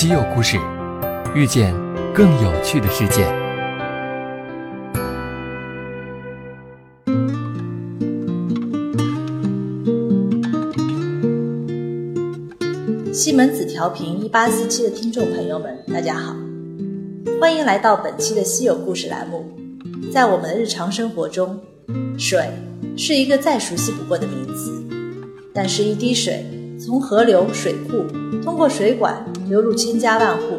稀有故事，遇见更有趣的世界。西门子调频一八四七的听众朋友们，大家好，欢迎来到本期的稀有故事栏目。在我们的日常生活中，水是一个再熟悉不过的名词，但是，一滴水从河流、水库通过水管流入千家万户，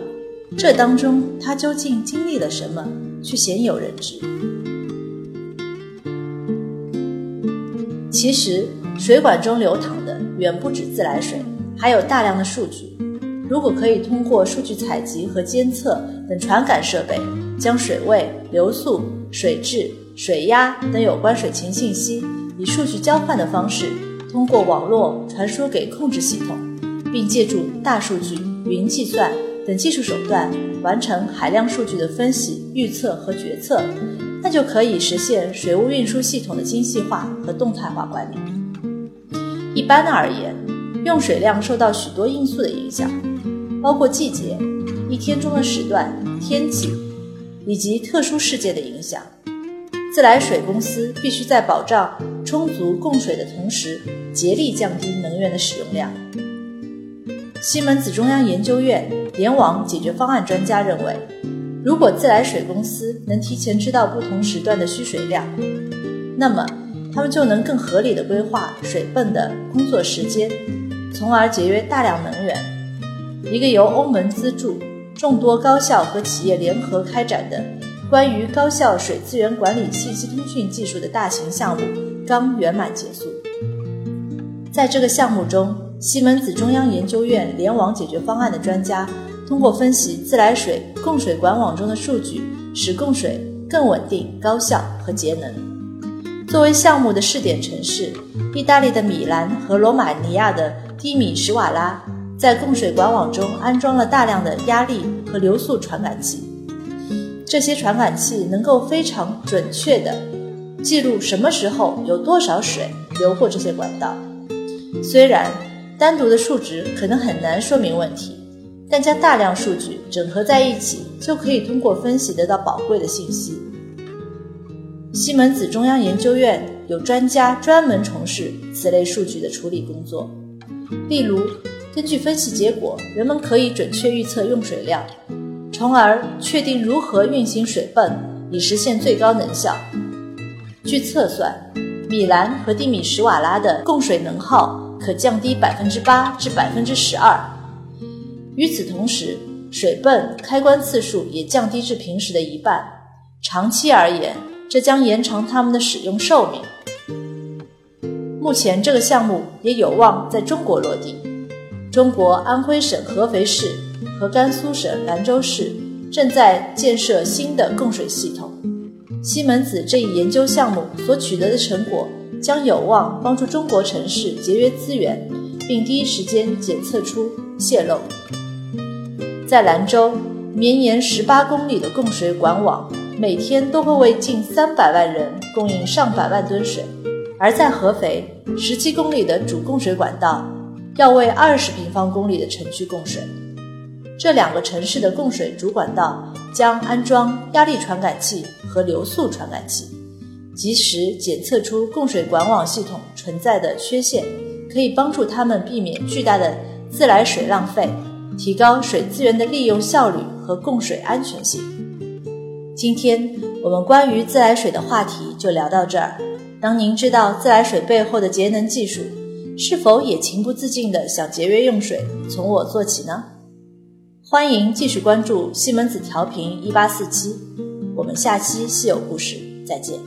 这当中它究竟经历了什么，却鲜有人知。其实，水管中流淌的远不止自来水，还有大量的数据。如果可以通过数据采集和监测等传感设备，将水位、流速、水质、水压等有关水情信息，以数据交换的方式，通过网络传输给控制系统，并借助大数据、云计算等技术手段，完成海量数据的分析、预测和决策，那就可以实现水务运输系统的精细化和动态化管理。一般而言，用水量受到许多因素的影响。包括季节、一天中的时段、天气以及特殊事件的影响。自来水公司必须在保障充足供水的同时，竭力降低能源的使用量。西门子中央研究院联网解决方案专家认为，如果自来水公司能提前知道不同时段的需水量，那么他们就能更合理的规划水泵的工作时间，从而节约大量能源。一个由欧盟资助、众多高校和企业联合开展的关于高校水资源管理信息通讯技术的大型项目刚圆满结束。在这个项目中，西门子中央研究院联网解决方案的专家通过分析自来水供水管网中的数据，使供水更稳定、高效和节能。作为项目的试点城市，意大利的米兰和罗马尼亚的低米什瓦拉。在供水管网中安装了大量的压力和流速传感器，这些传感器能够非常准确地记录什么时候有多少水流过这些管道。虽然单独的数值可能很难说明问题，但将大量数据整合在一起，就可以通过分析得到宝贵的信息。西门子中央研究院有专家专门从事此类数据的处理工作，例如。根据分析结果，人们可以准确预测用水量，从而确定如何运行水泵以实现最高能效。据测算，米兰和蒂米什瓦拉的供水能耗可降低百分之八至百分之十二。与此同时，水泵开关次数也降低至平时的一半。长期而言，这将延长它们的使用寿命。目前，这个项目也有望在中国落地。中国安徽省合肥市和甘肃省兰州市正在建设新的供水系统。西门子这一研究项目所取得的成果，将有望帮助中国城市节约资源，并第一时间检测出泄漏。在兰州，绵延十八公里的供水管网，每天都会为近三百万人供应上百万吨水；而在合肥，十七公里的主供水管道。要为二十平方公里的城区供水，这两个城市的供水主管道将安装压力传感器和流速传感器，及时检测出供水管网系统存在的缺陷，可以帮助他们避免巨大的自来水浪费，提高水资源的利用效率和供水安全性。今天我们关于自来水的话题就聊到这儿。当您知道自来水背后的节能技术。是否也情不自禁地想节约用水，从我做起呢？欢迎继续关注西门子调频一八四七，我们下期稀有故事再见。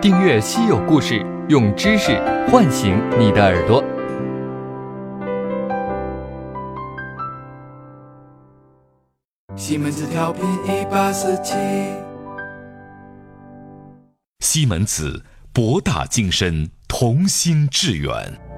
订阅稀有故事，用知识唤醒你的耳朵。西门子调频一八四七，西门子博大精深，同心致远。